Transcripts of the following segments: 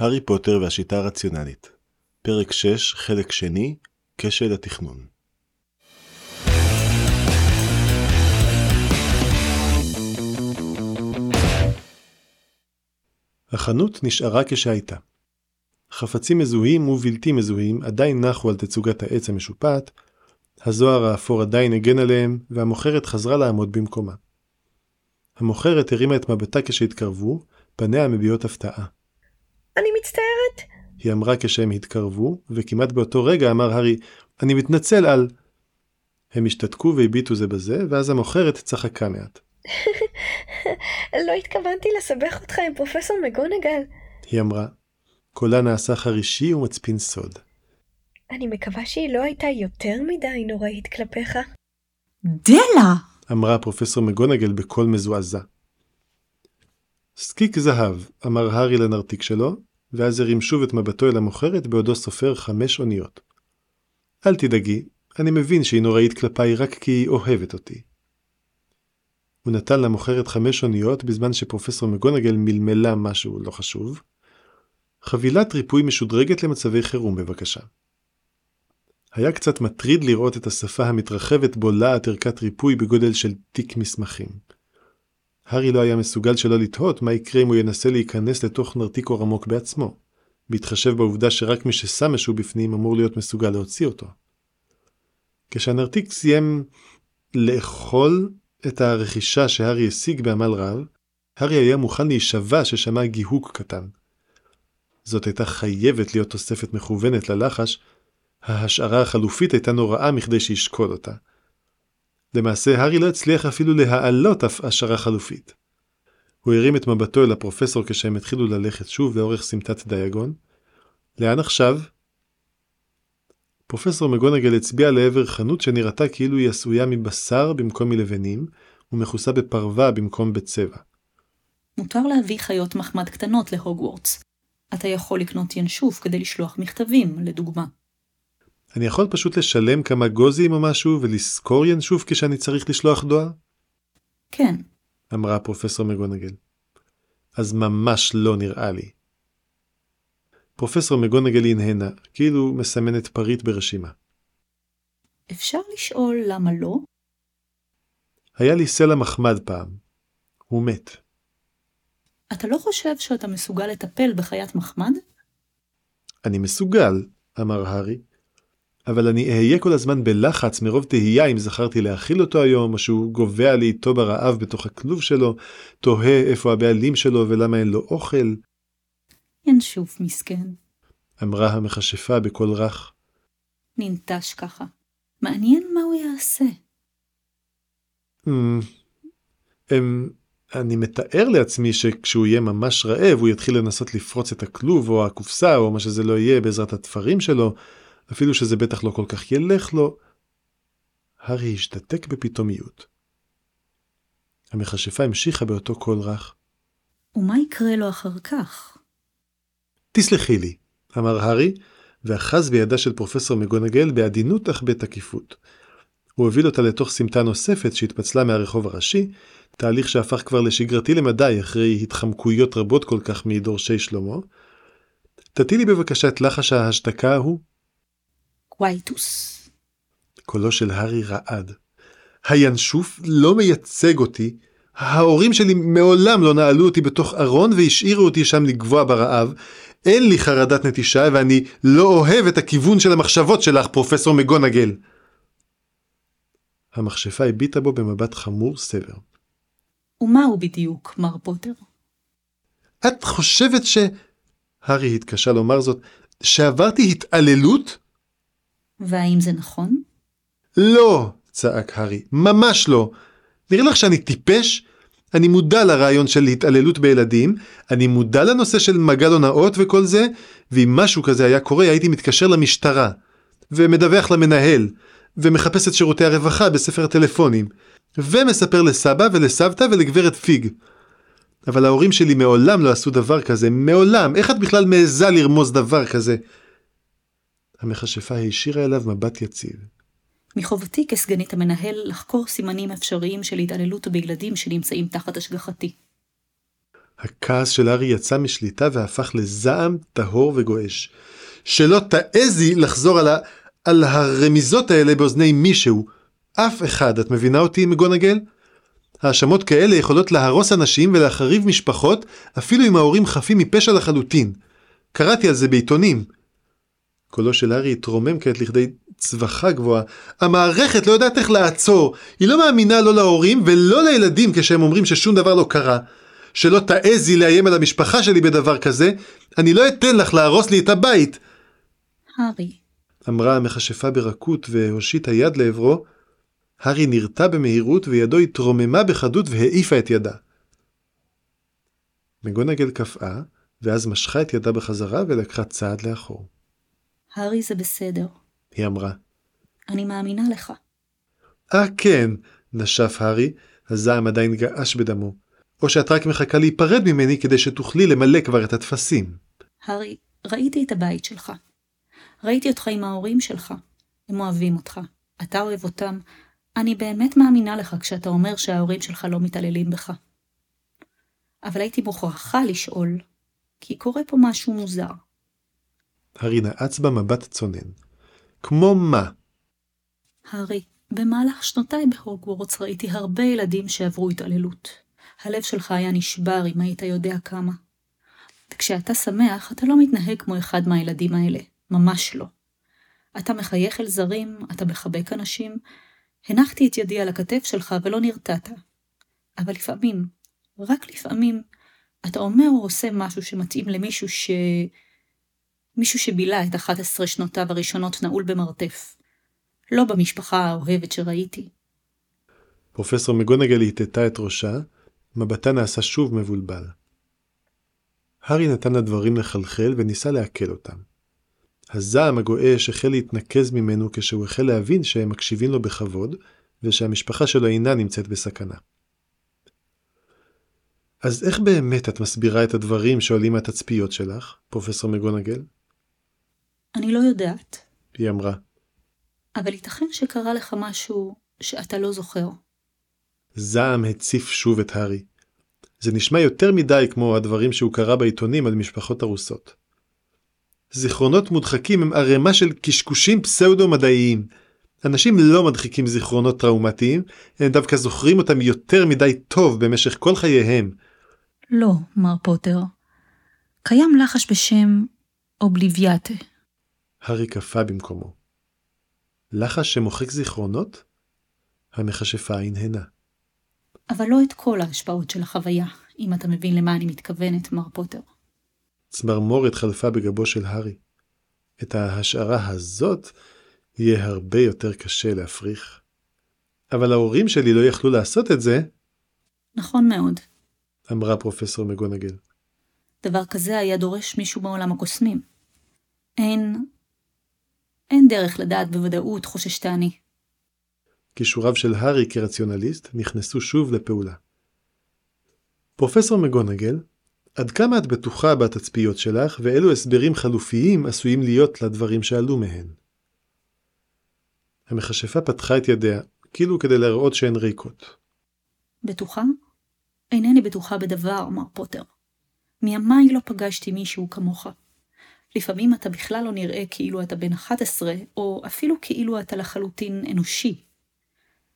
הארי פוטר והשיטה הרציונלית פרק 6, חלק שני, כשל התכנון. החנות נשארה כשהייתה. חפצים מזוהים ובלתי מזוהים עדיין נחו על תצוגת העץ המשופעת, הזוהר האפור עדיין הגן עליהם, והמוכרת חזרה לעמוד במקומה. המוכרת הרימה את מבטה כשהתקרבו, פניה מביעות הפתעה. אני מצטערת. היא אמרה כשהם התקרבו, וכמעט באותו רגע אמר הארי, אני מתנצל על... הם השתתקו והביטו זה בזה, ואז המוכרת צחקה מעט. לא התכוונתי לסבך אותך עם פרופסור מגונגל. היא אמרה. קולה נעשה חרישי ומצפין סוד. אני מקווה שהיא לא הייתה יותר מדי נוראית כלפיך. דלה! אמרה פרופסור מגונגל בקול מזועזע. סקיק זהב, אמר הארי לנרתיק שלו, ואז הרים שוב את מבטו אל המוכרת בעודו סופר חמש אוניות. אל תדאגי, אני מבין שהיא נוראית כלפיי רק כי היא אוהבת אותי. הוא נתן למוכרת חמש אוניות בזמן שפרופסור מגונגל מלמלה משהו לא חשוב. חבילת ריפוי משודרגת למצבי חירום בבקשה. היה קצת מטריד לראות את השפה המתרחבת בולעת ערכת ריפוי בגודל של תיק מסמכים. הארי לא היה מסוגל שלא לתהות מה יקרה אם הוא ינסה להיכנס לתוך נרתיקו עמוק בעצמו, בהתחשב בעובדה שרק מי ששם משהו בפנים אמור להיות מסוגל להוציא אותו. כשהנרתיק סיים לאכול את הרכישה שהארי השיג בעמל רב, הארי היה מוכן להישבע ששמע גיהוק קטן. זאת הייתה חייבת להיות תוספת מכוונת ללחש, ההשערה החלופית הייתה נוראה מכדי שישקול אותה. למעשה, הארי לא הצליח אפילו להעלות אף השערה חלופית. הוא הרים את מבטו אל הפרופסור כשהם התחילו ללכת שוב לאורך סמטת דיאגון. לאן עכשיו? פרופסור מגונגל הצביע לעבר חנות שנראתה כאילו היא עשויה מבשר במקום מלבנים, ומכוסה בפרווה במקום בצבע. מותר להביא חיות מחמד קטנות להוגוורטס. אתה יכול לקנות ינשוף כדי לשלוח מכתבים, לדוגמה. אני יכול פשוט לשלם כמה גוזים או משהו ולשכור ינשוף כשאני צריך לשלוח דואר? כן. אמרה פרופסור מגונגל. אז ממש לא נראה לי. פרופסור מגונגל הנהנה, כאילו מסמנת פריט ברשימה. אפשר לשאול למה לא? היה לי סלע מחמד פעם. הוא מת. אתה לא חושב שאתה מסוגל לטפל בחיית מחמד? אני מסוגל, אמר הארי, אבל אני אהיה כל הזמן בלחץ מרוב תהייה אם זכרתי להאכיל אותו היום, או שהוא גובע לי איתו ברעב בתוך הכלוב שלו, תוהה איפה הבעלים שלו ולמה אין לו אוכל. ינשוף מסכן. אמרה המכשפה בקול רך. ננטש ככה. מעניין מה הוא יעשה. אמ... אמ... אני מתאר לעצמי שכשהוא יהיה ממש רעב הוא יתחיל לנסות לפרוץ את הכלוב או הקופסה או מה שזה לא יהיה בעזרת התפרים שלו, אפילו שזה בטח לא כל כך ילך לו. הארי השתתק בפתאומיות. המכשפה המשיכה באותו קול רך. ומה יקרה לו אחר כך? תסלחי לי, אמר הארי, ואחז בידה של פרופסור מגונגל בעדינות אך בתקיפות. הוא הוביל אותה לתוך סמטה נוספת שהתפצלה מהרחוב הראשי, תהליך שהפך כבר לשגרתי למדי אחרי התחמקויות רבות כל כך מדורשי שלמה. תטילי בבקשה את לחש ההשתקה ההוא. קווייטוס. קולו של הארי רעד. הינשוף לא מייצג אותי. ההורים שלי מעולם לא נעלו אותי בתוך ארון והשאירו אותי שם לגבוה ברעב. אין לי חרדת נטישה ואני לא אוהב את הכיוון של המחשבות שלך, פרופסור מגונגל. המכשפה הביטה בו במבט חמור סבר. ומה הוא בדיוק, מר פוטר? את חושבת ש... הארי התקשה לומר זאת, שעברתי התעללות? והאם זה נכון? לא, צעק הארי, ממש לא. נראה לך שאני טיפש? אני מודע לרעיון של התעללות בילדים, אני מודע לנושא של מגל הונאות וכל זה, ואם משהו כזה היה קורה הייתי מתקשר למשטרה, ומדווח למנהל, ומחפש את שירותי הרווחה בספר הטלפונים, ומספר לסבא ולסבתא ולגברת פיג. אבל ההורים שלי מעולם לא עשו דבר כזה, מעולם, איך את בכלל מעיזה לרמוז דבר כזה? המכשפה הישירה אליו מבט יציב. מחובתי כסגנית המנהל לחקור סימנים אפשריים של התעללות בילדים שנמצאים תחת השגחתי. הכעס של הארי יצא משליטה והפך לזעם טהור וגועש. שלא תעזי לחזור על, ה... על הרמיזות האלה באוזני מישהו. אף אחד, את מבינה אותי, מגונגל? האשמות כאלה יכולות להרוס אנשים ולהחריב משפחות, אפילו אם ההורים חפים מפשע לחלוטין. קראתי על זה בעיתונים. קולו של הארי התרומם כעת לכדי צווחה גבוהה. המערכת לא יודעת איך לעצור. היא לא מאמינה לא להורים ולא לילדים כשהם אומרים ששום דבר לא קרה. שלא תעזי לאיים על המשפחה שלי בדבר כזה, אני לא אתן לך להרוס לי את הבית. הארי, אמרה המכשפה ברכות והושיטה יד לעברו. הארי נרתע במהירות וידו התרוממה בחדות והעיפה את ידה. מגונגל קפאה, ואז משכה את ידה בחזרה ולקחה צעד לאחור. הארי זה בסדר. היא אמרה. אני מאמינה לך. אה כן, נשף הארי, הזעם עדיין געש בדמו. או שאת רק מחכה להיפרד ממני כדי שתוכלי למלא כבר את הטפסים. הארי, ראיתי את הבית שלך. ראיתי אותך עם ההורים שלך. הם אוהבים אותך. אתה אוהב אותם. אני באמת מאמינה לך כשאתה אומר שההורים שלך לא מתעללים בך. אבל הייתי מוכרחה לשאול, כי קורה פה משהו מוזר. הארי נעץ בה מבט צונן. כמו מה? הארי, במהלך שנותיי בהוגוורטס ראיתי הרבה ילדים שעברו התעללות. הלב שלך היה נשבר אם היית יודע כמה. וכשאתה שמח, אתה לא מתנהג כמו אחד מהילדים האלה. ממש לא. אתה מחייך אל זרים, אתה מחבק אנשים. הנחתי את ידי על הכתף שלך ולא נרתעת. אבל לפעמים, רק לפעמים, אתה אומר או עושה משהו שמתאים למישהו ש... מישהו שבילה את 11 שנותיו הראשונות נעול במרתף. לא במשפחה האוהבת שראיתי. פרופסור מגונגל הטטה את ראשה, מבטה נעשה שוב מבולבל. הארי נתן לדברים לחלחל וניסה לעכל אותם. הזעם הגועש החל להתנקז ממנו כשהוא החל להבין שהם מקשיבים לו בכבוד, ושהמשפחה שלו אינה נמצאת בסכנה. אז איך באמת את מסבירה את הדברים שעולים מהתצפיות שלך, פרופסור מגונגל? אני לא יודעת, היא אמרה. אבל ייתכן שקרה לך משהו שאתה לא זוכר. זעם הציף שוב את הארי. זה נשמע יותר מדי כמו הדברים שהוא קרא בעיתונים על משפחות הרוסות. זיכרונות מודחקים הם ערימה של קשקושים פסאודו-מדעיים. אנשים לא מדחיקים זיכרונות טראומטיים, הם דווקא זוכרים אותם יותר מדי טוב במשך כל חייהם. לא, מר פוטר. קיים לחש בשם אובליביאטה. הארי קפא במקומו. לחש שמוחק זיכרונות? המכשפה הנהנה. אבל לא את כל ההשפעות של החוויה, אם אתה מבין למה אני מתכוונת, מר פוטר. צמרמורת חלפה בגבו של הארי. את ההשערה הזאת יהיה הרבה יותר קשה להפריך. אבל ההורים שלי לא יכלו לעשות את זה, נכון מאוד. אמרה פרופסור מגונגל. דבר כזה היה דורש מישהו בעולם הקוסמים. אין... אין דרך לדעת בוודאות, חוששתני. כישוריו של הארי כרציונליסט נכנסו שוב לפעולה. פרופסור מגונגל, עד כמה את בטוחה בתצפיות שלך ואילו הסברים חלופיים עשויים להיות לדברים שעלו מהן? המכשפה פתחה את ידיה, כאילו כדי להראות שהן ריקות. בטוחה? אינני בטוחה בדבר, מר פוטר. מימיי לא פגשתי מישהו כמוך. לפעמים אתה בכלל לא נראה כאילו אתה בן 11, או אפילו כאילו אתה לחלוטין אנושי.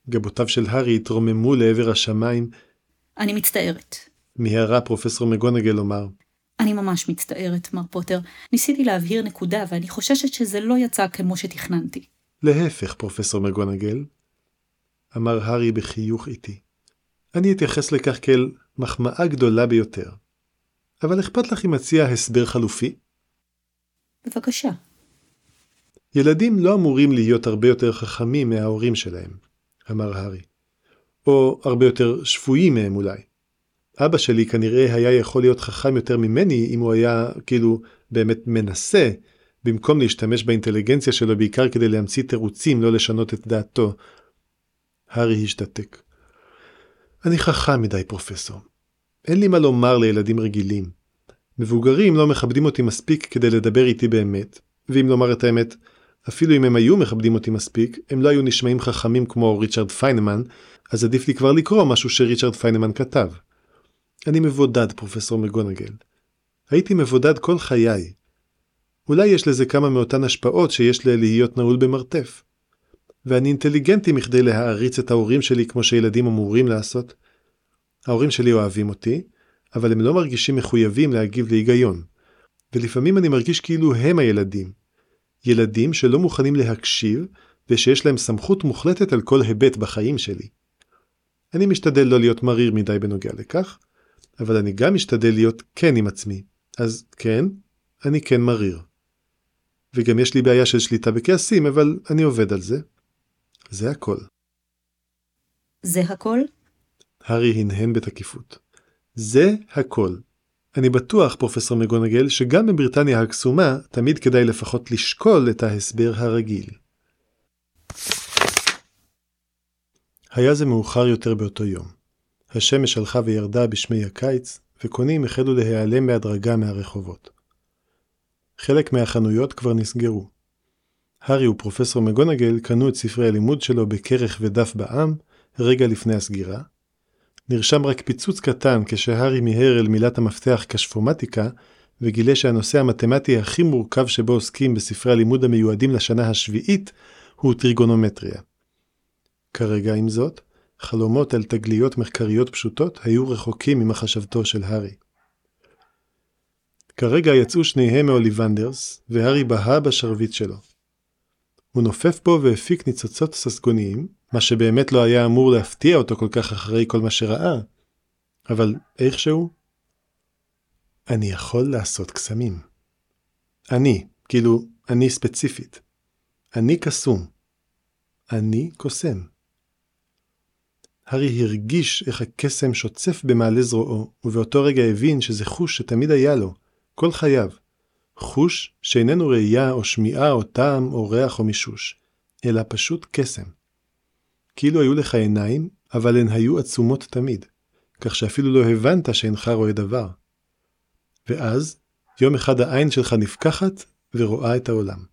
גבותיו של הארי התרוממו לעבר השמיים, אני מצטערת. מיהרה פרופסור מגונגל לומר. אני ממש מצטערת, מר פוטר. ניסיתי להבהיר נקודה, ואני חוששת שזה לא יצא כמו שתכננתי. להפך, פרופסור מגונגל, אמר הארי בחיוך איטי. אני אתייחס לכך כאל מחמאה גדולה ביותר. אבל אכפת לך אם אציע הסבר חלופי? בבקשה. ילדים לא אמורים להיות הרבה יותר חכמים מההורים שלהם, אמר הארי. או הרבה יותר שפויים מהם אולי. אבא שלי כנראה היה יכול להיות חכם יותר ממני אם הוא היה, כאילו, באמת מנסה, במקום להשתמש באינטליגנציה שלו בעיקר כדי להמציא תירוצים לא לשנות את דעתו. הארי השתתק. אני חכם מדי, פרופסור. אין לי מה לומר לילדים רגילים. מבוגרים לא מכבדים אותי מספיק כדי לדבר איתי באמת, ואם לומר את האמת, אפילו אם הם היו מכבדים אותי מספיק, הם לא היו נשמעים חכמים כמו ריצ'רד פיינמן, אז עדיף לי כבר לקרוא משהו שריצ'רד פיינמן כתב. אני מבודד, פרופסור מקגונגל. הייתי מבודד כל חיי. אולי יש לזה כמה מאותן השפעות שיש ללהיות נעול במרתף. ואני אינטליגנטי מכדי להעריץ את ההורים שלי כמו שילדים אמורים לעשות. ההורים שלי אוהבים אותי, אבל הם לא מרגישים מחויבים להגיב להיגיון. ולפעמים אני מרגיש כאילו הם הילדים. ילדים שלא מוכנים להקשיב ושיש להם סמכות מוחלטת על כל היבט בחיים שלי. אני משתדל לא להיות מריר מדי בנוגע לכך, אבל אני גם משתדל להיות כן עם עצמי. אז כן, אני כן מריר. וגם יש לי בעיה של שליטה בכעסים, אבל אני עובד על זה. זה הכל. זה הכל? הארי הנהן בתקיפות. זה הכל. אני בטוח, פרופסור מגונגל, שגם בבריטניה הקסומה תמיד כדאי לפחות לשקול את ההסבר הרגיל. היה זה מאוחר יותר באותו יום. השמש הלכה וירדה בשמי הקיץ, וקונים החלו להיעלם בהדרגה מהרחובות. חלק מהחנויות כבר נסגרו. הארי ופרופסור מגונגל קנו את ספרי הלימוד שלו בכרך ודף בעם, רגע לפני הסגירה. נרשם רק פיצוץ קטן כשהארי מיהר אל מילת המפתח כשפומטיקה, וגילה שהנושא המתמטי הכי מורכב שבו עוסקים בספרי הלימוד המיועדים לשנה השביעית הוא טריגונומטריה. כרגע עם זאת, חלומות על תגליות מחקריות פשוטות היו רחוקים ממחשבתו של הארי. כרגע יצאו שניהם מאוליבנדרס, והארי בהה בשרביט שלו. הוא נופף בו והפיק ניצוצות ססגוניים, מה שבאמת לא היה אמור להפתיע אותו כל כך אחרי כל מה שראה, אבל איכשהו, אני יכול לעשות קסמים. אני, כאילו, אני ספציפית. אני קסום. אני קוסם. הארי הרגיש איך הקסם שוצף במעלה זרועו, ובאותו רגע הבין שזה חוש שתמיד היה לו, כל חייו. חוש שאיננו ראייה או שמיעה או טעם או ריח או מישוש, אלא פשוט קסם. כאילו היו לך עיניים, אבל הן היו עצומות תמיד, כך שאפילו לא הבנת שאינך רואה דבר. ואז, יום אחד העין שלך נפקחת ורואה את העולם.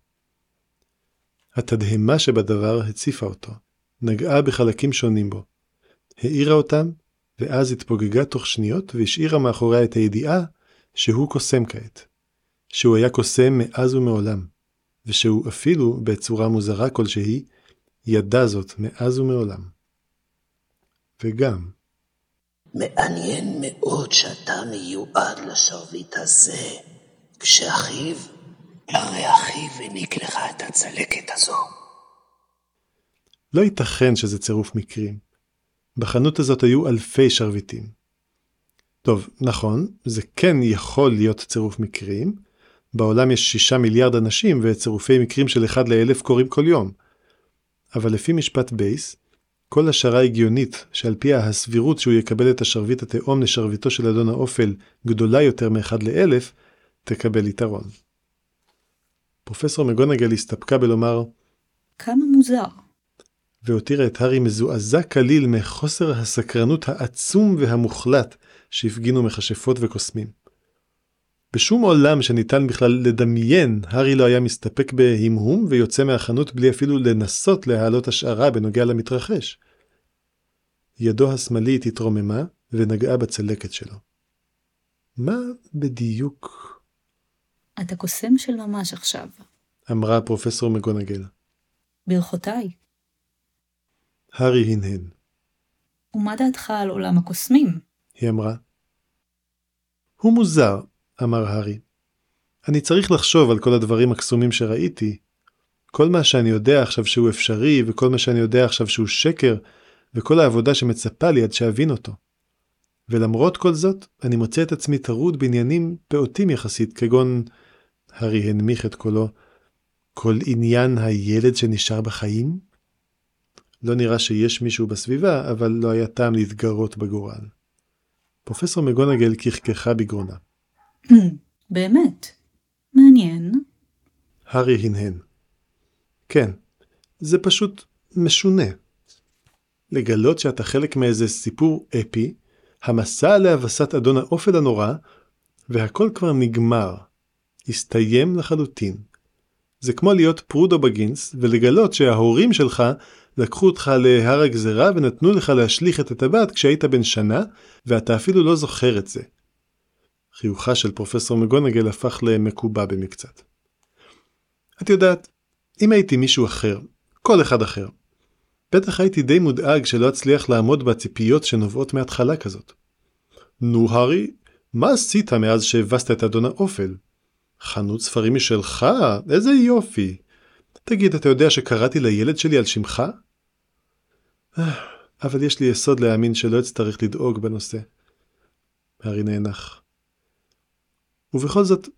התדהמה שבדבר הציפה אותו, נגעה בחלקים שונים בו, האירה אותם, ואז התפוגגה תוך שניות והשאירה מאחוריה את הידיעה שהוא קוסם כעת. שהוא היה קוסם מאז ומעולם, ושהוא אפילו, בצורה מוזרה כלשהי, ידע זאת מאז ומעולם. וגם, מעניין מאוד שאתה מיועד לשרביט הזה, כשאחיו, הרי אחיו העניק לך את הצלקת הזו. לא ייתכן שזה צירוף מקרים. בחנות הזאת היו אלפי שרביטים. טוב, נכון, זה כן יכול להיות צירוף מקרים. בעולם יש שישה מיליארד אנשים וצירופי מקרים של אחד לאלף קורים כל יום. אבל לפי משפט בייס, כל השערה הגיונית שעל פיה הסבירות שהוא יקבל את השרביט התאום לשרביטו של אדון האופל גדולה יותר מאחד לאלף, תקבל יתרון. פרופסור מגונגל הסתפקה בלומר, כמה מוזר. והותירה את הארי מזועזע כליל מחוסר הסקרנות העצום והמוחלט שהפגינו מכשפות וקוסמים. בשום עולם שניתן בכלל לדמיין, הארי לא היה מסתפק בהמהום ויוצא מהחנות בלי אפילו לנסות להעלות השערה בנוגע למתרחש. ידו השמאלית התרוממה ונגעה בצלקת שלו. מה בדיוק? אתה קוסם של ממש עכשיו. אמרה פרופסור מגונגל. ברכותיי. הארי הנהן. ומה דעתך על עולם הקוסמים? היא אמרה. הוא מוזר, אמר הארי. אני צריך לחשוב על כל הדברים הקסומים שראיתי. כל מה שאני יודע עכשיו שהוא אפשרי, וכל מה שאני יודע עכשיו שהוא שקר, וכל העבודה שמצפה לי עד שאבין אותו. ולמרות כל זאת, אני מוצא את עצמי טרוד בעניינים פעוטים יחסית, כגון, הארי הנמיך את קולו, כל עניין הילד שנשאר בחיים? לא נראה שיש מישהו בסביבה, אבל לא היה טעם להתגרות בגורל. פרופסור מגונגל כחכחה בגרונה. באמת, מעניין. הארי הנהן. כן, זה פשוט משונה. לגלות שאתה חלק מאיזה סיפור אפי, המסע להבסת אדון האופל הנורא, והכל כבר נגמר. הסתיים לחלוטין. זה כמו להיות פרודו בגינס ולגלות שההורים שלך לקחו אותך להר הגזרה ונתנו לך להשליך את הטבעת כשהיית בן שנה, ואתה אפילו לא זוכר את זה. חיוכה של פרופסור מגונגל הפך למקובע במקצת. את יודעת, אם הייתי מישהו אחר, כל אחד אחר, בטח הייתי די מודאג שלא אצליח לעמוד בציפיות שנובעות מהתחלה כזאת. נו, הארי, מה עשית מאז שהבסת את אדון האופל? חנות ספרים משלך? איזה יופי. תגיד, אתה יודע שקראתי לילד שלי על שמך? אבל יש לי יסוד להאמין שלא אצטרך לדאוג בנושא. הארי נאנח. ובכל זאת,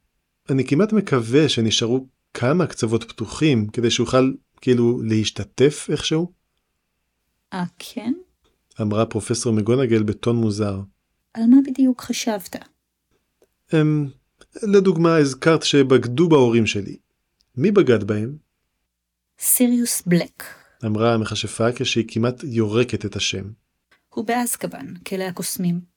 אני כמעט מקווה שנשארו כמה קצוות פתוחים כדי שאוכל כאילו להשתתף איכשהו. אה, כן? אמרה פרופסור מגונגל בטון מוזר. על מה בדיוק חשבת? אמ, לדוגמה, הזכרת שבגדו בהורים שלי. מי בגד בהם? סיריוס בלק. אמרה המכשפה כשהיא כמעט יורקת את השם. הוא באזקבן, כלא הקוסמים.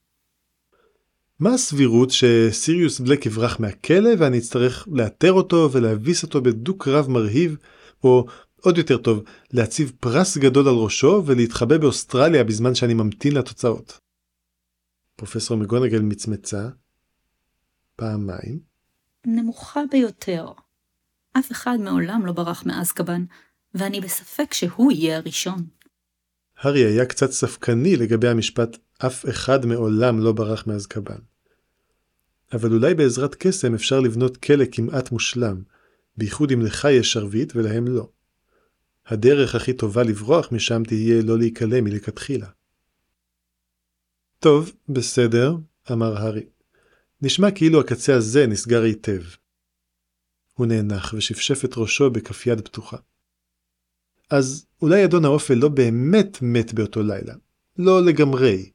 מה הסבירות שסיריוס בלק יברח מהכלא ואני אצטרך לאתר אותו ולהביס אותו בדו-קרב מרהיב, או עוד יותר טוב, להציב פרס גדול על ראשו ולהתחבא באוסטרליה בזמן שאני ממתין לתוצאות. פרופסור מגונגל מצמצה פעמיים. נמוכה ביותר. אף אחד מעולם לא ברח מאזקבן, ואני בספק שהוא יהיה הראשון. הארי היה קצת ספקני לגבי המשפט אף אחד מעולם לא ברח מאזקבן. אבל אולי בעזרת קסם אפשר לבנות כלא כמעט מושלם, בייחוד אם לך יש שרביט ולהם לא. הדרך הכי טובה לברוח משם תהיה לא להיקלע מלכתחילה. טוב, בסדר, אמר הארי. נשמע כאילו הקצה הזה נסגר היטב. הוא נאנח ושפשף את ראשו בכף יד פתוחה. אז אולי אדון האופל לא באמת מת באותו לילה. לא לגמרי.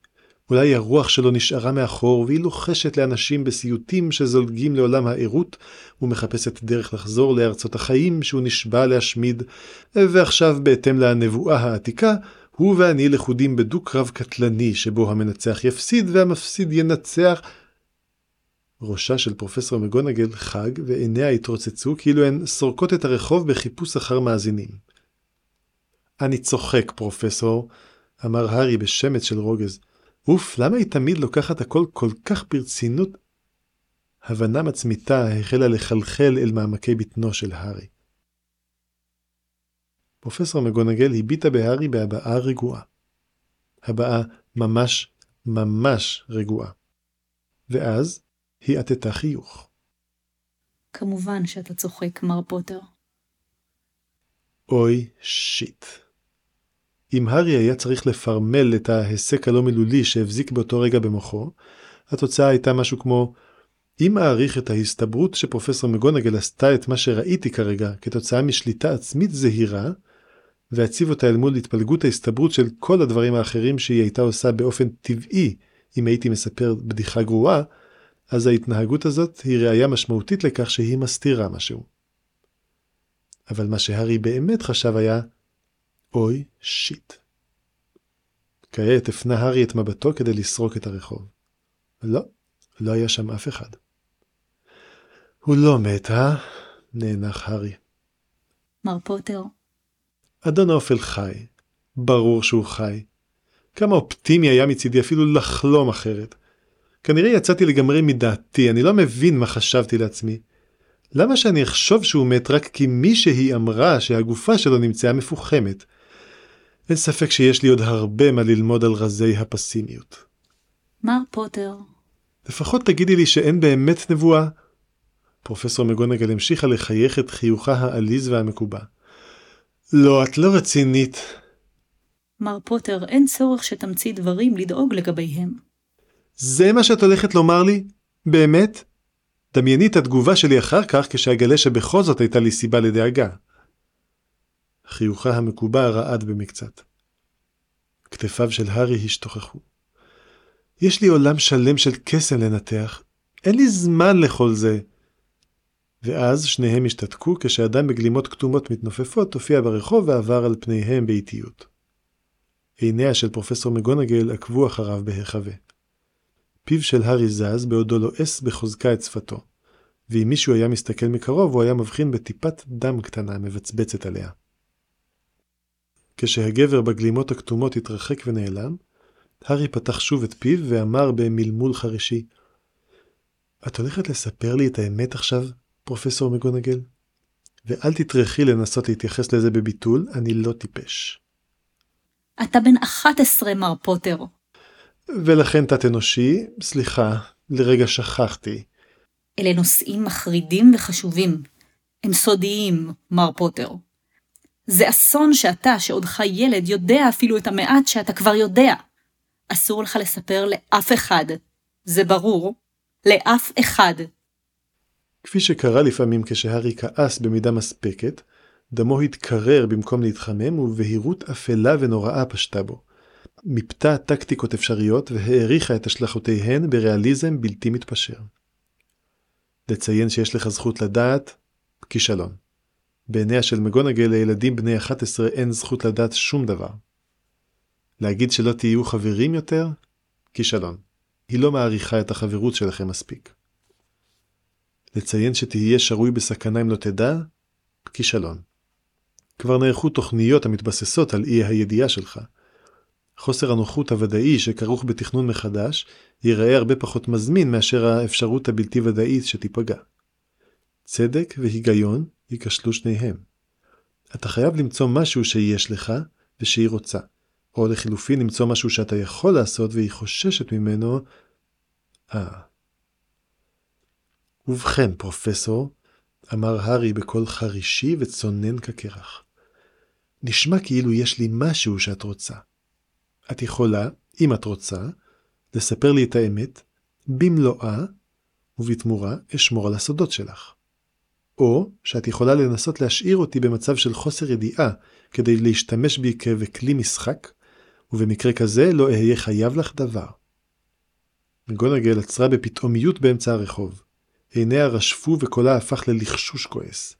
אולי הרוח שלו נשארה מאחור והיא לוחשת לאנשים בסיוטים שזולגים לעולם הערות ומחפשת דרך לחזור לארצות החיים שהוא נשבע להשמיד, ועכשיו בהתאם לנבואה העתיקה, הוא ואני לכודים בדו-קרב קטלני שבו המנצח יפסיד והמפסיד ינצח. ראשה של פרופסור מגונגל חג ועיניה התרוצצו כאילו הן סורקות את הרחוב בחיפוש אחר מאזינים. אני צוחק, פרופסור, אמר הארי בשמץ של רוגז. אוף, למה היא תמיד לוקחת הכל כל כך ברצינות? הבנה מצמיתה החלה לחלחל אל מעמקי בטנו של הארי. פרופסור מגונגל הביטה בהארי בהבעה רגועה. הבעה ממש ממש רגועה. ואז היא עטתה חיוך. כמובן שאתה צוחק, מר פוטר. אוי שיט. אם הארי היה צריך לפרמל את ההיסק הלא מילולי שהבזיק באותו רגע במוחו, התוצאה הייתה משהו כמו אם אעריך את ההסתברות שפרופסור מגונגל עשתה את מה שראיתי כרגע כתוצאה משליטה עצמית זהירה, ואציב אותה אל מול התפלגות ההסתברות של כל הדברים האחרים שהיא הייתה עושה באופן טבעי אם הייתי מספר בדיחה גרועה, אז ההתנהגות הזאת היא ראייה משמעותית לכך שהיא מסתירה משהו. אבל מה שהארי באמת חשב היה, אוי שיט. כעת הפנה הארי את מבטו כדי לסרוק את הרחוב. לא, לא היה שם אף אחד. הוא לא מת, אה? נאנח הארי. מר פוטר, אדון האופל חי. ברור שהוא חי. כמה אופטימי היה מצידי אפילו לחלום אחרת. כנראה יצאתי לגמרי מדעתי, אני לא מבין מה חשבתי לעצמי. למה שאני אחשוב שהוא מת רק כי מישהי אמרה שהגופה שלו נמצאה מפוחמת? אין ספק שיש לי עוד הרבה מה ללמוד על רזי הפסימיות. מר פוטר, לפחות תגידי לי שאין באמת נבואה. פרופסור מגונגל המשיכה לחייך את חיוכה העליז והמקובע. לא, את לא רצינית. מר פוטר, אין צורך שתמציא דברים לדאוג לגביהם. זה מה שאת הולכת לומר לי? באמת? דמייני את התגובה שלי אחר כך כשאגלה שבכל זאת הייתה לי סיבה לדאגה. חיוכה המקובע רעד במקצת. כתפיו של הארי השתוכחו. יש לי עולם שלם של קסם לנתח. אין לי זמן לכל זה. ואז שניהם השתתקו כשאדם בגלימות כתומות מתנופפות הופיע ברחוב ועבר על פניהם באיטיות. עיניה של פרופסור מגונגל עקבו אחריו בהיחווה. פיו של הארי זז בעודו לועס בחוזקה את שפתו, ואם מישהו היה מסתכל מקרוב הוא היה מבחין בטיפת דם קטנה מבצבצת עליה. כשהגבר בגלימות הכתומות התרחק ונעלם, הארי פתח שוב את פיו ואמר במלמול חרישי, את הולכת לספר לי את האמת עכשיו, פרופסור מגונגל? ואל תטרחי לנסות להתייחס לזה בביטול, אני לא טיפש. אתה בן 11, מר פוטר. ולכן תת-אנושי, סליחה, לרגע שכחתי. אלה נושאים מחרידים וחשובים. הם סודיים, מר פוטר. זה אסון שאתה, שעודך ילד, יודע אפילו את המעט שאתה כבר יודע. אסור לך לספר לאף אחד. זה ברור. לאף אחד. כפי שקרה לפעמים כשהארי כעס במידה מספקת, דמו התקרר במקום להתחמם ובהירות אפלה ונוראה פשטה בו. מיפתה טקטיקות אפשריות והעריכה את השלכותיהן בריאליזם בלתי מתפשר. לציין שיש לך זכות לדעת, כישלון. בעיניה של מגונגל לילדים בני 11 אין זכות לדעת שום דבר. להגיד שלא תהיו חברים יותר? כישלון. היא לא מעריכה את החברות שלכם מספיק. לציין שתהיה שרוי בסכנה אם לא תדע? כישלון. כבר נערכו תוכניות המתבססות על אי הידיעה שלך. חוסר הנוחות הוודאי שכרוך בתכנון מחדש ייראה הרבה פחות מזמין מאשר האפשרות הבלתי ודאית שתיפגע. צדק והיגיון ייכשלו שניהם. אתה חייב למצוא משהו שיש לך ושהיא רוצה, או לחילופין למצוא משהו שאתה יכול לעשות והיא חוששת ממנו. אה. ובכן, פרופסור, אמר הארי בקול חרישי וצונן כקרח. נשמע כאילו יש לי משהו שאת רוצה. את יכולה, אם את רוצה, לספר לי את האמת, במלואה, ובתמורה אשמור על הסודות שלך. או שאת יכולה לנסות להשאיר אותי במצב של חוסר ידיעה כדי להשתמש בי ככלי משחק, ובמקרה כזה לא אהיה חייב לך דבר. מגונגל עצרה בפתאומיות באמצע הרחוב. עיניה רשפו וקולה הפך ללחשוש כועס.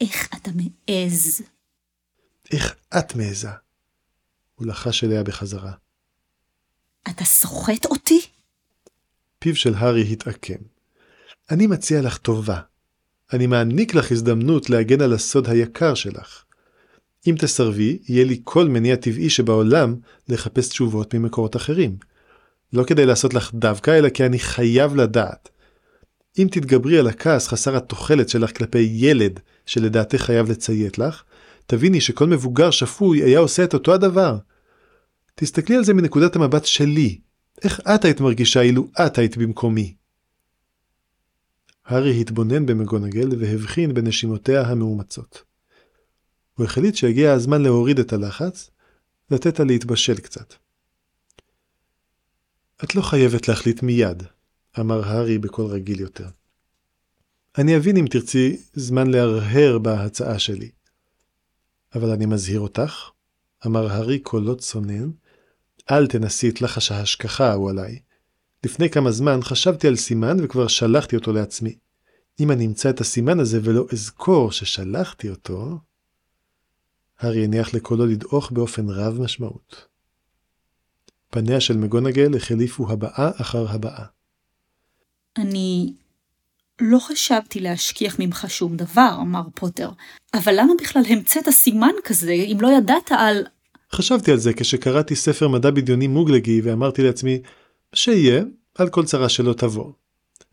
איך אתה מעז? איך את מעזה? הוא לחש אליה בחזרה. אתה סוחט אותי? פיו של הארי התעקם. אני מציע לך טובה. אני מעניק לך הזדמנות להגן על הסוד היקר שלך. אם תסרבי, יהיה לי כל מניע טבעי שבעולם לחפש תשובות ממקורות אחרים. לא כדי לעשות לך דווקא, אלא כי אני חייב לדעת. אם תתגברי על הכעס חסר התוחלת שלך כלפי ילד שלדעתך חייב לציית לך, תביני שכל מבוגר שפוי היה עושה את אותו הדבר. תסתכלי על זה מנקודת המבט שלי. איך את היית מרגישה אילו את היית במקומי? הארי התבונן במגונגל והבחין בנשימותיה המאומצות. הוא החליט שהגיע הזמן להוריד את הלחץ, לתת לה להתבשל קצת. את לא חייבת להחליט מיד, אמר הארי בקול רגיל יותר. אני אבין אם תרצי זמן להרהר בהצעה שלי. אבל אני מזהיר אותך, אמר הארי קולות צונן, אל תנסי את לחש ההשכחה ההוא עליי. לפני כמה זמן חשבתי על סימן וכבר שלחתי אותו לעצמי. אם אני אמצא את הסימן הזה ולא אזכור ששלחתי אותו, הארי הניח לקולו לדעוך באופן רב משמעות. פניה של מגונגל החליפו הבעה אחר הבעה. אני לא חשבתי להשכיח ממך שום דבר, אמר פוטר, אבל למה בכלל המצאת סימן כזה אם לא ידעת על... חשבתי על זה כשקראתי ספר מדע בדיוני מוגלגי ואמרתי לעצמי, שיהיה, על כל צרה שלא תבוא.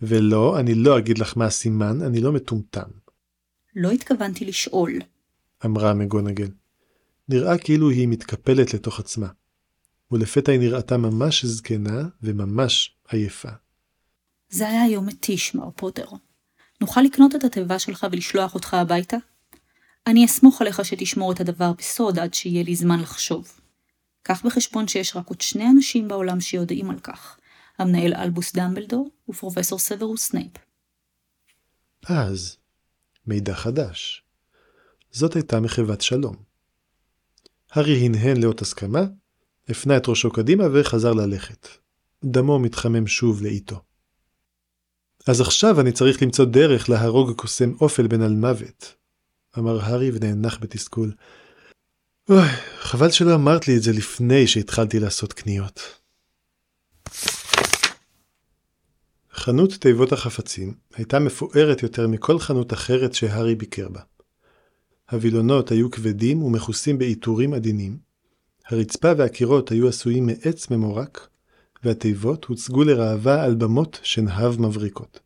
ולא, אני לא אגיד לך מה הסימן, אני לא מטומטם. לא התכוונתי לשאול. אמרה מגונגל. נראה כאילו היא מתקפלת לתוך עצמה. ולפתע היא נראתה ממש זקנה וממש עייפה. זה היה יום מתיש, מר פוטר. נוכל לקנות את התיבה שלך ולשלוח אותך הביתה? אני אסמוך עליך שתשמור את הדבר בסוד עד שיהיה לי זמן לחשוב. קח בחשבון שיש רק עוד שני אנשים בעולם שיודעים על כך, המנהל אלבוס דמבלדור ופרופסור סוורוס סנייפ. אז, מידע חדש. זאת הייתה מחוות שלום. הארי הנהן לאות הסכמה, הפנה את ראשו קדימה וחזר ללכת. דמו מתחמם שוב לאיטו. אז עכשיו אני צריך למצוא דרך להרוג קוסם אופל בן אלמוות, אמר הארי ונאנח בתסכול. אוי, חבל שלא אמרת לי את זה לפני שהתחלתי לעשות קניות. חנות תיבות החפצים הייתה מפוארת יותר מכל חנות אחרת שהארי ביקר בה. הווילונות היו כבדים ומכוסים בעיטורים עדינים, הרצפה והקירות היו עשויים מעץ ממורק, והתיבות הוצגו לראווה על במות שנהב מבריקות.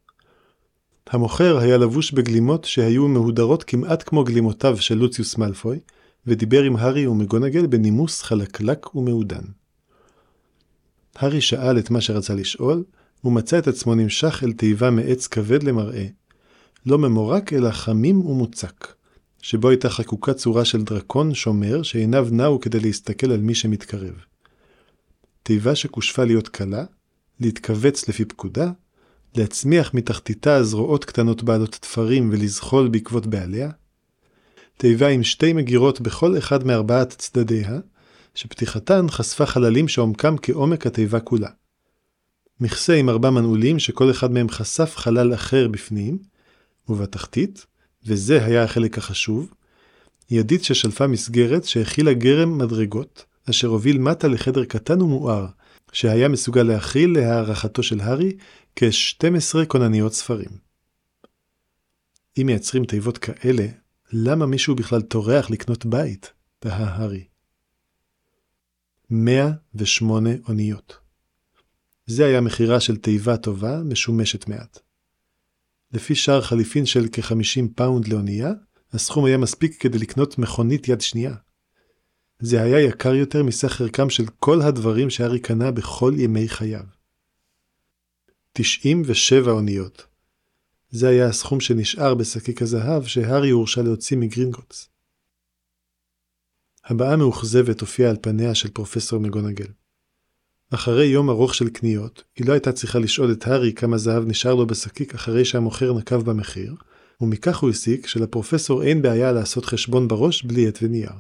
המוכר היה לבוש בגלימות שהיו מהודרות כמעט כמו גלימותיו של לוציוס מאלפוי, ודיבר עם הארי ומגונגל בנימוס חלקלק ומעודן. הארי שאל את מה שרצה לשאול, ומצא את עצמו נמשך אל תיבה מעץ כבד למראה, לא ממורק אלא חמים ומוצק, שבו הייתה חקוקה צורה של דרקון שומר שעיניו נעו כדי להסתכל על מי שמתקרב. תיבה שכושפה להיות קלה, להתכווץ לפי פקודה, להצמיח מתחתיתה זרועות קטנות בעלות תפרים ולזחול בעקבות בעליה, תיבה עם שתי מגירות בכל אחד מארבעת צדדיה, שפתיחתן חשפה חללים שעומקם כעומק התיבה כולה. מכסה עם ארבע מנעולים שכל אחד מהם חשף חלל אחר בפנים, ובתחתית, וזה היה החלק החשוב, ידית ששלפה מסגרת שהכילה גרם מדרגות, אשר הוביל מטה לחדר קטן ומואר, שהיה מסוגל להכיל להערכתו של הארי כ-12 כונניות ספרים. אם מייצרים תיבות כאלה, למה מישהו בכלל טורח לקנות בית? תהה הארי. 108 אוניות. זה היה מחירה של תיבה טובה, משומשת מעט. לפי שער חליפין של כ-50 פאונד לאונייה, הסכום היה מספיק כדי לקנות מכונית יד שנייה. זה היה יקר יותר מסך ערכם של כל הדברים שהארי קנה בכל ימי חייו. 97 אוניות. זה היה הסכום שנשאר בשקיק הזהב שהארי הורשה להוציא מגרינגוטס. הבעה מאוכזבת הופיעה על פניה של פרופסור מגונגל. אחרי יום ארוך של קניות, היא לא הייתה צריכה לשאול את הארי כמה זהב נשאר לו בשקיק אחרי שהמוכר נקב במחיר, ומכך הוא הסיק שלפרופסור אין בעיה לעשות חשבון בראש בלי עט ונייר.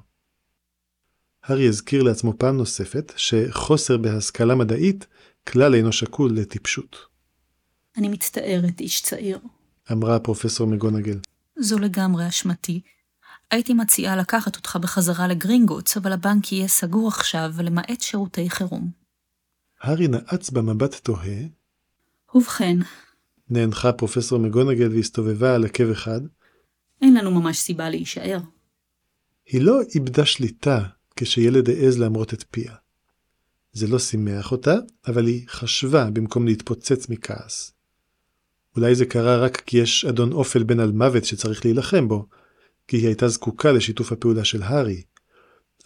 הארי הזכיר לעצמו פעם נוספת שחוסר בהשכלה מדעית כלל אינו שקול לטיפשות. אני מצטערת, איש צעיר. אמרה הפרופסור מגונגל. זו לגמרי אשמתי. הייתי מציעה לקחת אותך בחזרה לגרינגוטס, אבל הבנק יהיה סגור עכשיו, למעט שירותי חירום. הארי נעץ במבט תוהה. ובכן, נאנחה פרופסור מגונגל והסתובבה על עקב אחד. אין לנו ממש סיבה להישאר. היא לא איבדה שליטה כשילד העז להמרות את פיה. זה לא שימח אותה, אבל היא חשבה במקום להתפוצץ מכעס. אולי זה קרה רק כי יש אדון אופל בן על מוות שצריך להילחם בו, כי היא הייתה זקוקה לשיתוף הפעולה של הארי.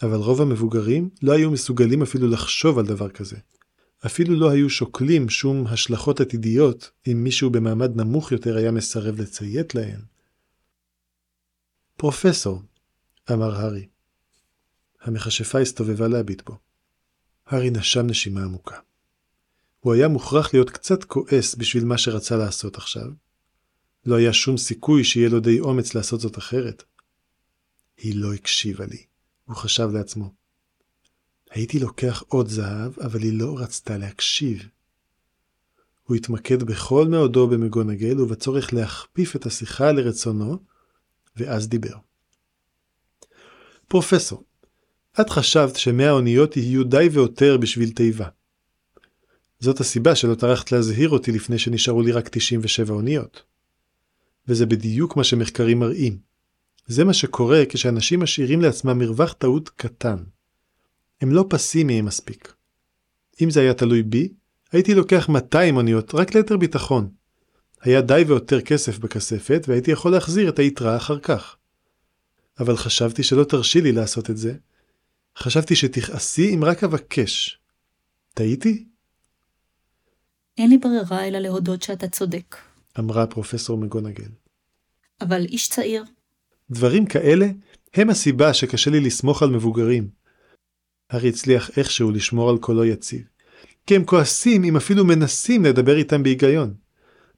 אבל רוב המבוגרים לא היו מסוגלים אפילו לחשוב על דבר כזה. אפילו לא היו שוקלים שום השלכות עתידיות אם מישהו במעמד נמוך יותר היה מסרב לציית להן. פרופסור, אמר הארי. המכשפה הסתובבה להביט בו. הארי נשם נשימה עמוקה. הוא היה מוכרח להיות קצת כועס בשביל מה שרצה לעשות עכשיו. לא היה שום סיכוי שיהיה לו די אומץ לעשות זאת אחרת. היא לא הקשיבה לי, הוא חשב לעצמו. הייתי לוקח עוד זהב, אבל היא לא רצתה להקשיב. הוא התמקד בכל מאודו במגונגל ובצורך להכפיף את השיחה לרצונו, ואז דיבר. פרופסור, את חשבת שמאה אוניות יהיו די ויותר בשביל תיבה. זאת הסיבה שלא טרחת להזהיר אותי לפני שנשארו לי רק 97 אוניות. וזה בדיוק מה שמחקרים מראים. זה מה שקורה כשאנשים משאירים לעצמם מרווח טעות קטן. הם לא פסימיים מספיק. אם זה היה תלוי בי, הייתי לוקח 200 אוניות רק ליתר ביטחון. היה די ויותר כסף בכספת והייתי יכול להחזיר את היתרה אחר כך. אבל חשבתי שלא תרשי לי לעשות את זה. חשבתי שתכעסי אם רק אבקש. טעיתי? אין לי ברירה אלא להודות שאתה צודק. אמרה פרופסור מגונגל. אבל איש צעיר, דברים כאלה הם הסיבה שקשה לי לסמוך על מבוגרים. הארי הצליח איכשהו לשמור על קולו יציב. כי הם כועסים אם אפילו מנסים לדבר איתם בהיגיון.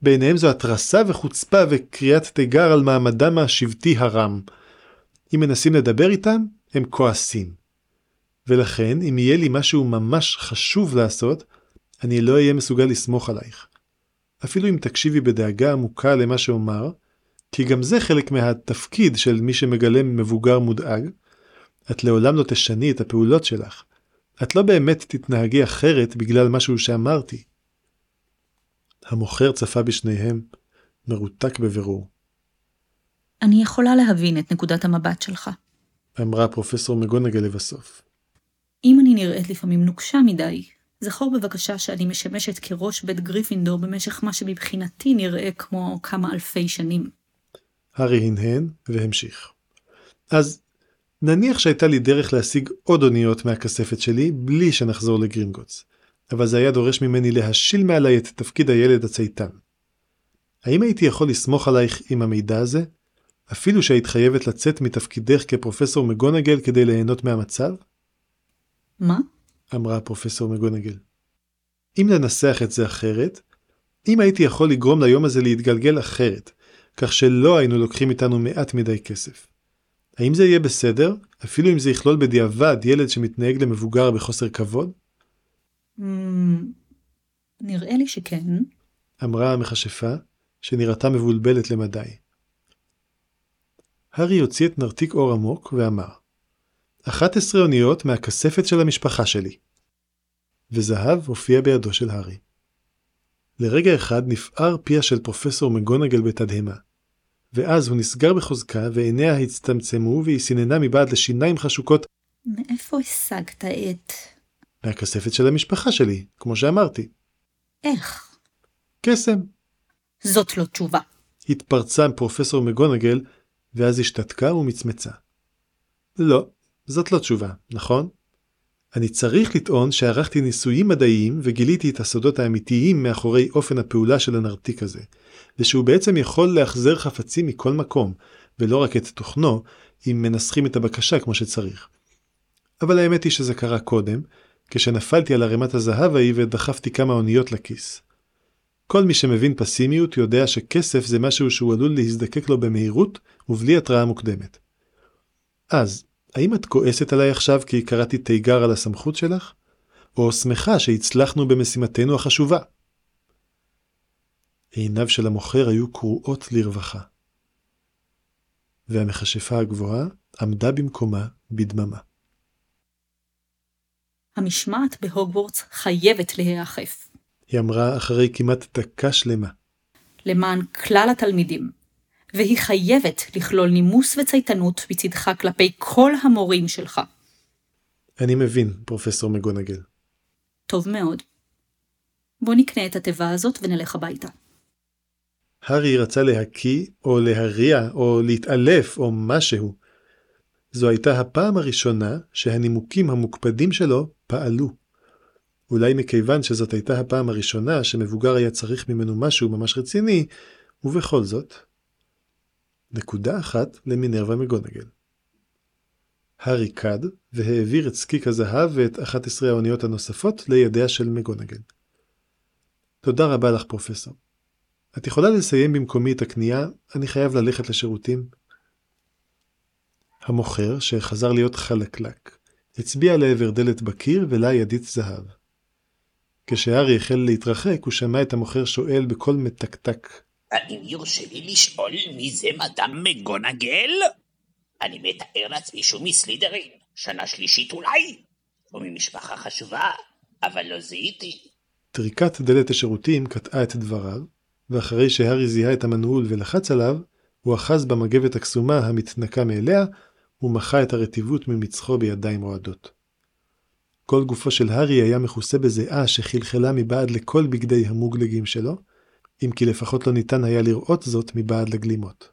בעיניהם זו התרסה וחוצפה וקריאת תיגר על מעמדם השבטי הרם. אם מנסים לדבר איתם, הם כועסים. ולכן, אם יהיה לי משהו ממש חשוב לעשות, אני לא אהיה מסוגל לסמוך עלייך. אפילו אם תקשיבי בדאגה עמוקה למה שאומר, כי גם זה חלק מהתפקיד של מי שמגלם מבוגר מודאג, את לעולם לא תשני את הפעולות שלך. את לא באמת תתנהגי אחרת בגלל משהו שאמרתי. המוכר צפה בשניהם, מרותק בבירור. אני יכולה להבין את נקודת המבט שלך. אמרה פרופסור מגונגל לבסוף. אם אני נראית לפעמים נוקשה מדי, זכור בבקשה שאני משמשת כראש בית גריפינדור במשך מה שמבחינתי נראה כמו כמה אלפי שנים. הארי הנהן והמשיך. אז נניח שהייתה לי דרך להשיג עוד אוניות מהכספת שלי בלי שנחזור לגרינגוטס, אבל זה היה דורש ממני להשיל מעליי את תפקיד הילד הצייתן. האם הייתי יכול לסמוך עלייך עם המידע הזה? אפילו שהיית חייבת לצאת מתפקידך כפרופסור מגונגל כדי ליהנות מהמצב? מה? אמרה פרופסור מגונגל. אם ננסח את זה אחרת, אם הייתי יכול לגרום ליום הזה להתגלגל אחרת, כך שלא היינו לוקחים איתנו מעט מדי כסף. האם זה יהיה בסדר, אפילו אם זה יכלול בדיעבד ילד שמתנהג למבוגר בחוסר כבוד? Mm, נראה לי שכן. אמרה המכשפה, שנראתה מבולבלת למדי. הארי הוציא את נרתיק אור עמוק ואמר, 11 אוניות מהכספת של המשפחה שלי. וזהב הופיע בידו של הארי. לרגע אחד נפער פיה של פרופסור מגונגל בתדהמה. ואז הוא נסגר בחוזקה ועיניה הצטמצמו והיא סיננה מבעד לשיניים חשוקות מאיפה השגת את... מהכספת של המשפחה שלי, כמו שאמרתי. איך? קסם. זאת לא תשובה. התפרצה פרופסור מגונגל, ואז השתתקה ומצמצה. לא, זאת לא תשובה, נכון? אני צריך לטעון שערכתי ניסויים מדעיים וגיליתי את הסודות האמיתיים מאחורי אופן הפעולה של הנרתיק הזה, ושהוא בעצם יכול להחזר חפצים מכל מקום, ולא רק את תוכנו, אם מנסחים את הבקשה כמו שצריך. אבל האמת היא שזה קרה קודם, כשנפלתי על ערימת הזהב ההיא ודחפתי כמה אוניות לכיס. כל מי שמבין פסימיות יודע שכסף זה משהו שהוא עלול להזדקק לו במהירות ובלי התראה מוקדמת. אז, האם את כועסת עליי עכשיו כי קראתי תיגר על הסמכות שלך? או שמחה שהצלחנו במשימתנו החשובה? עיניו של המוכר היו קרועות לרווחה. והמכשפה הגבוהה עמדה במקומה בדממה. המשמעת בהוגוורטס חייבת להיאכף. היא אמרה אחרי כמעט דקה שלמה. למען כלל התלמידים. והיא חייבת לכלול נימוס וצייתנות מצדך כלפי כל המורים שלך. אני מבין, פרופסור מגונגל. טוב מאוד. בוא נקנה את התיבה הזאת ונלך הביתה. הארי רצה להקיא, או להריע, או להתעלף, או משהו. זו הייתה הפעם הראשונה שהנימוקים המוקפדים שלו פעלו. אולי מכיוון שזאת הייתה הפעם הראשונה שמבוגר היה צריך ממנו משהו ממש רציני, ובכל זאת, נקודה אחת למינרווה מגונגל. הארי קד והעביר את סקיק הזהב ואת 11 האוניות הנוספות לידיה של מגונגל. תודה רבה לך פרופסור. את יכולה לסיים במקומי את הקנייה, אני חייב ללכת לשירותים. המוכר, שחזר להיות חלקלק, הצביע לעבר דלת בקיר ולה ידית זהב. כשהארי החל להתרחק, הוא שמע את המוכר שואל בקול מתקתק, האם יורשה לי לשאול מי זה מדאם מגונגל? אני מתאר לעצמי שהוא מסלידרין, שנה שלישית אולי, או ממשפחה חשובה, אבל לא זיהיתי. טריקת דלת השירותים קטעה את דבריו, ואחרי שהארי זיהה את המנעול ולחץ עליו, הוא אחז במגבת הקסומה המתנקה מאליה, ומחה את הרטיבות ממצחו בידיים רועדות. כל גופו של הארי היה מכוסה בזיעה שחלחלה מבעד לכל בגדי המוגלגים שלו, אם כי לפחות לא ניתן היה לראות זאת מבעד לגלימות.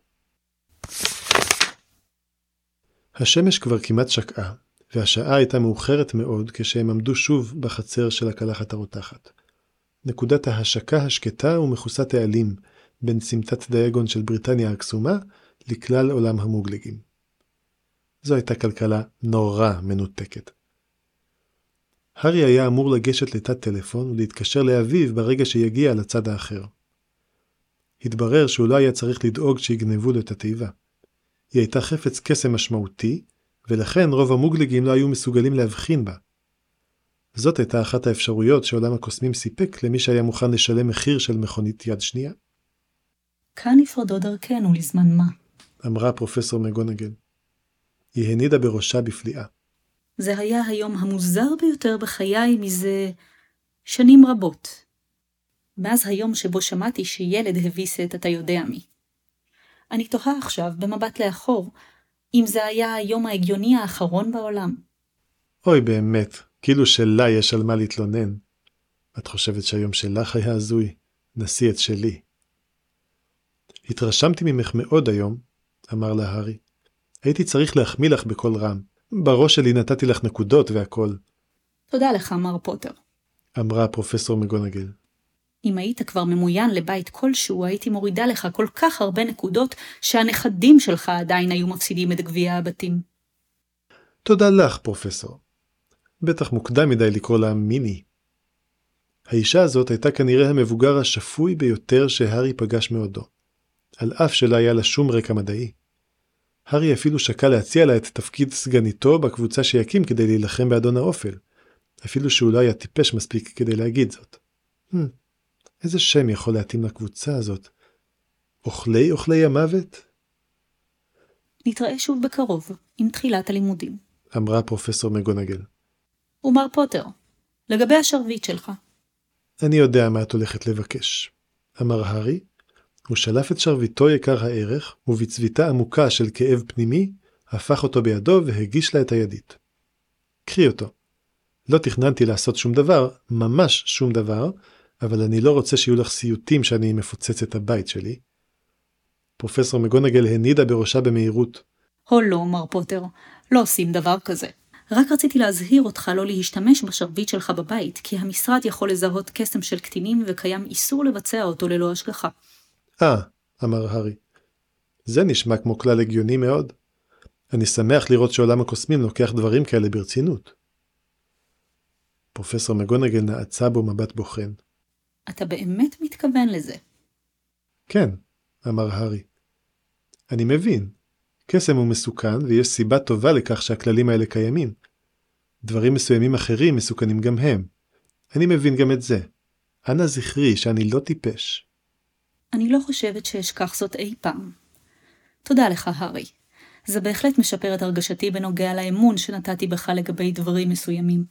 השמש כבר כמעט שקעה, והשעה הייתה מאוחרת מאוד כשהם עמדו שוב בחצר של הקלחת הרותחת. נקודת ההשקה השקטה ומכוסת העלים בין סמטת דיאגון של בריטניה הקסומה לכלל עולם המוגלגים. זו הייתה כלכלה נורא מנותקת. הארי היה אמור לגשת לתת טלפון ולהתקשר לאביו ברגע שיגיע לצד האחר. התברר שהוא לא היה צריך לדאוג שיגנבו לו את התיבה. היא הייתה חפץ קסם משמעותי, ולכן רוב המוגלגים לא היו מסוגלים להבחין בה. זאת הייתה אחת האפשרויות שעולם הקוסמים סיפק למי שהיה מוכן לשלם מחיר של מכונית יד שנייה. כאן נפרדו דרכנו לזמן מה. אמרה פרופסור מגונגל. היא הנידה בראשה בפליאה. זה היה היום המוזר ביותר בחיי מזה שנים רבות. מאז היום שבו שמעתי שילד הביס את אתה יודע מי. אני תוהה עכשיו, במבט לאחור, אם זה היה היום ההגיוני האחרון בעולם. אוי באמת, כאילו שלה יש על מה להתלונן. את חושבת שהיום שלך היה הזוי? נשיא את שלי. התרשמתי ממך מאוד היום, אמר לה הארי. הייתי צריך להחמיא לך בקול רם. בראש שלי נתתי לך נקודות והכל. תודה לך, מר פוטר. אמרה פרופסור מגונגל. אם היית כבר ממוין לבית כלשהו, הייתי מורידה לך כל כך הרבה נקודות, שהנכדים שלך עדיין היו מפסידים את גביע הבתים. תודה לך, פרופסור. בטח מוקדם מדי לקרוא לה מיני. האישה הזאת הייתה כנראה המבוגר השפוי ביותר שהארי פגש מעודו, על אף שלא היה לה שום רקע מדעי. הארי אפילו שקל להציע לה את תפקיד סגניתו בקבוצה שיקים כדי להילחם באדון האופל, אפילו שהוא לא היה טיפש מספיק כדי להגיד זאת. Hmm, איזה שם יכול להתאים לקבוצה הזאת? אוכלי אוכלי המוות? נתראה שוב בקרוב, עם תחילת הלימודים. אמרה פרופסור מגונגל. ומר פוטר, לגבי השרביט שלך. אני יודע מה את הולכת לבקש, אמר הארי, הוא שלף את שרביטו יקר הערך, ובצביתה עמוקה של כאב פנימי, הפך אותו בידו והגיש לה את הידית. קחי אותו. לא תכננתי לעשות שום דבר, ממש שום דבר, אבל אני לא רוצה שיהיו לך סיוטים שאני מפוצץ את הבית שלי. פרופסור מגונגל הנידה בראשה במהירות. הו לא, מר פוטר, לא עושים דבר כזה. רק רציתי להזהיר אותך לא להשתמש בשרביט שלך בבית, כי המשרד יכול לזהות קסם של קטינים וקיים איסור לבצע אותו ללא השגחה. אה, אמר הארי. זה נשמע כמו כלל הגיוני מאוד. אני שמח לראות שעולם הקוסמים לוקח דברים כאלה ברצינות. פרופסור מגונגל נעצה בו מבט בוחן. אתה באמת מתכוון לזה. כן, אמר הארי. אני מבין. קסם הוא מסוכן ויש סיבה טובה לכך שהכללים האלה קיימים. דברים מסוימים אחרים מסוכנים גם הם. אני מבין גם את זה. אנא זכרי שאני לא טיפש. אני לא חושבת שאשכח זאת אי פעם. תודה לך, הארי. זה בהחלט משפר את הרגשתי בנוגע לאמון שנתתי בך לגבי דברים מסוימים.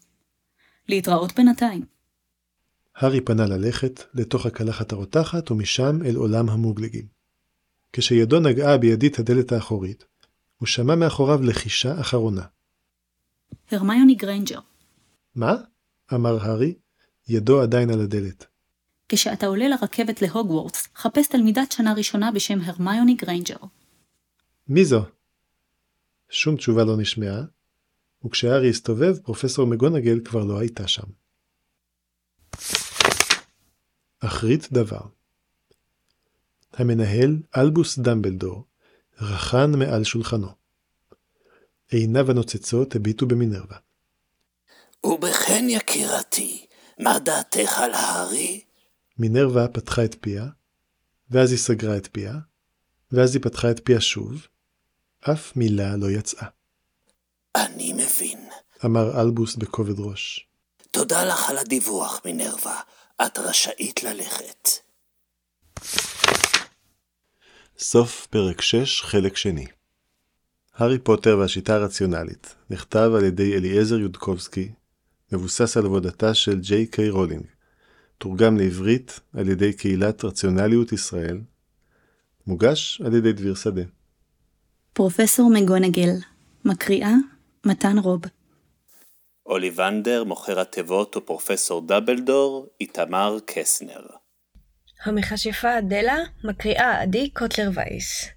להתראות בינתיים. הארי פנה ללכת לתוך הקלחת הרותחת ומשם אל עולם המוגלגים. כשידו נגעה בידית הדלת האחורית, הוא שמע מאחוריו לחישה אחרונה. הרמיוני גריינג'ר, מה? אמר הארי, ידו עדיין על הדלת. כשאתה עולה לרכבת להוגוורטס, חפש תלמידת שנה ראשונה בשם הרמיוני גריינג'ר. מי זו? שום תשובה לא נשמעה, וכשהארי הסתובב, פרופסור מגונגל כבר לא הייתה שם. אחרית דבר המנהל אלבוס דמבלדור רחן מעל שולחנו. עיניו הנוצצות הביטו במינרווה. ובכן יקירתי, מה דעתך על הארי? מינרווה פתחה את פיה, ואז היא סגרה את פיה, ואז היא פתחה את פיה שוב, אף מילה לא יצאה. אני מבין. אמר אלבוס בכובד ראש. תודה לך על הדיווח, מינרווה. את רשאית ללכת. סוף פרק 6, חלק שני. הארי פוטר והשיטה הרציונלית נכתב על ידי אליעזר יודקובסקי, מבוסס על עבודתה של ג'יי קיי רולינג, תורגם לעברית על ידי קהילת רציונליות ישראל, מוגש על ידי דביר שדה. פרופסור מגונגל, מקריאה מתן רוב. אוליבנדר, מוכר התיבות ופרופסור דאבלדור, איתמר קסנר. המכשפה אדלה, מקריאה עדי קוטלר וייס.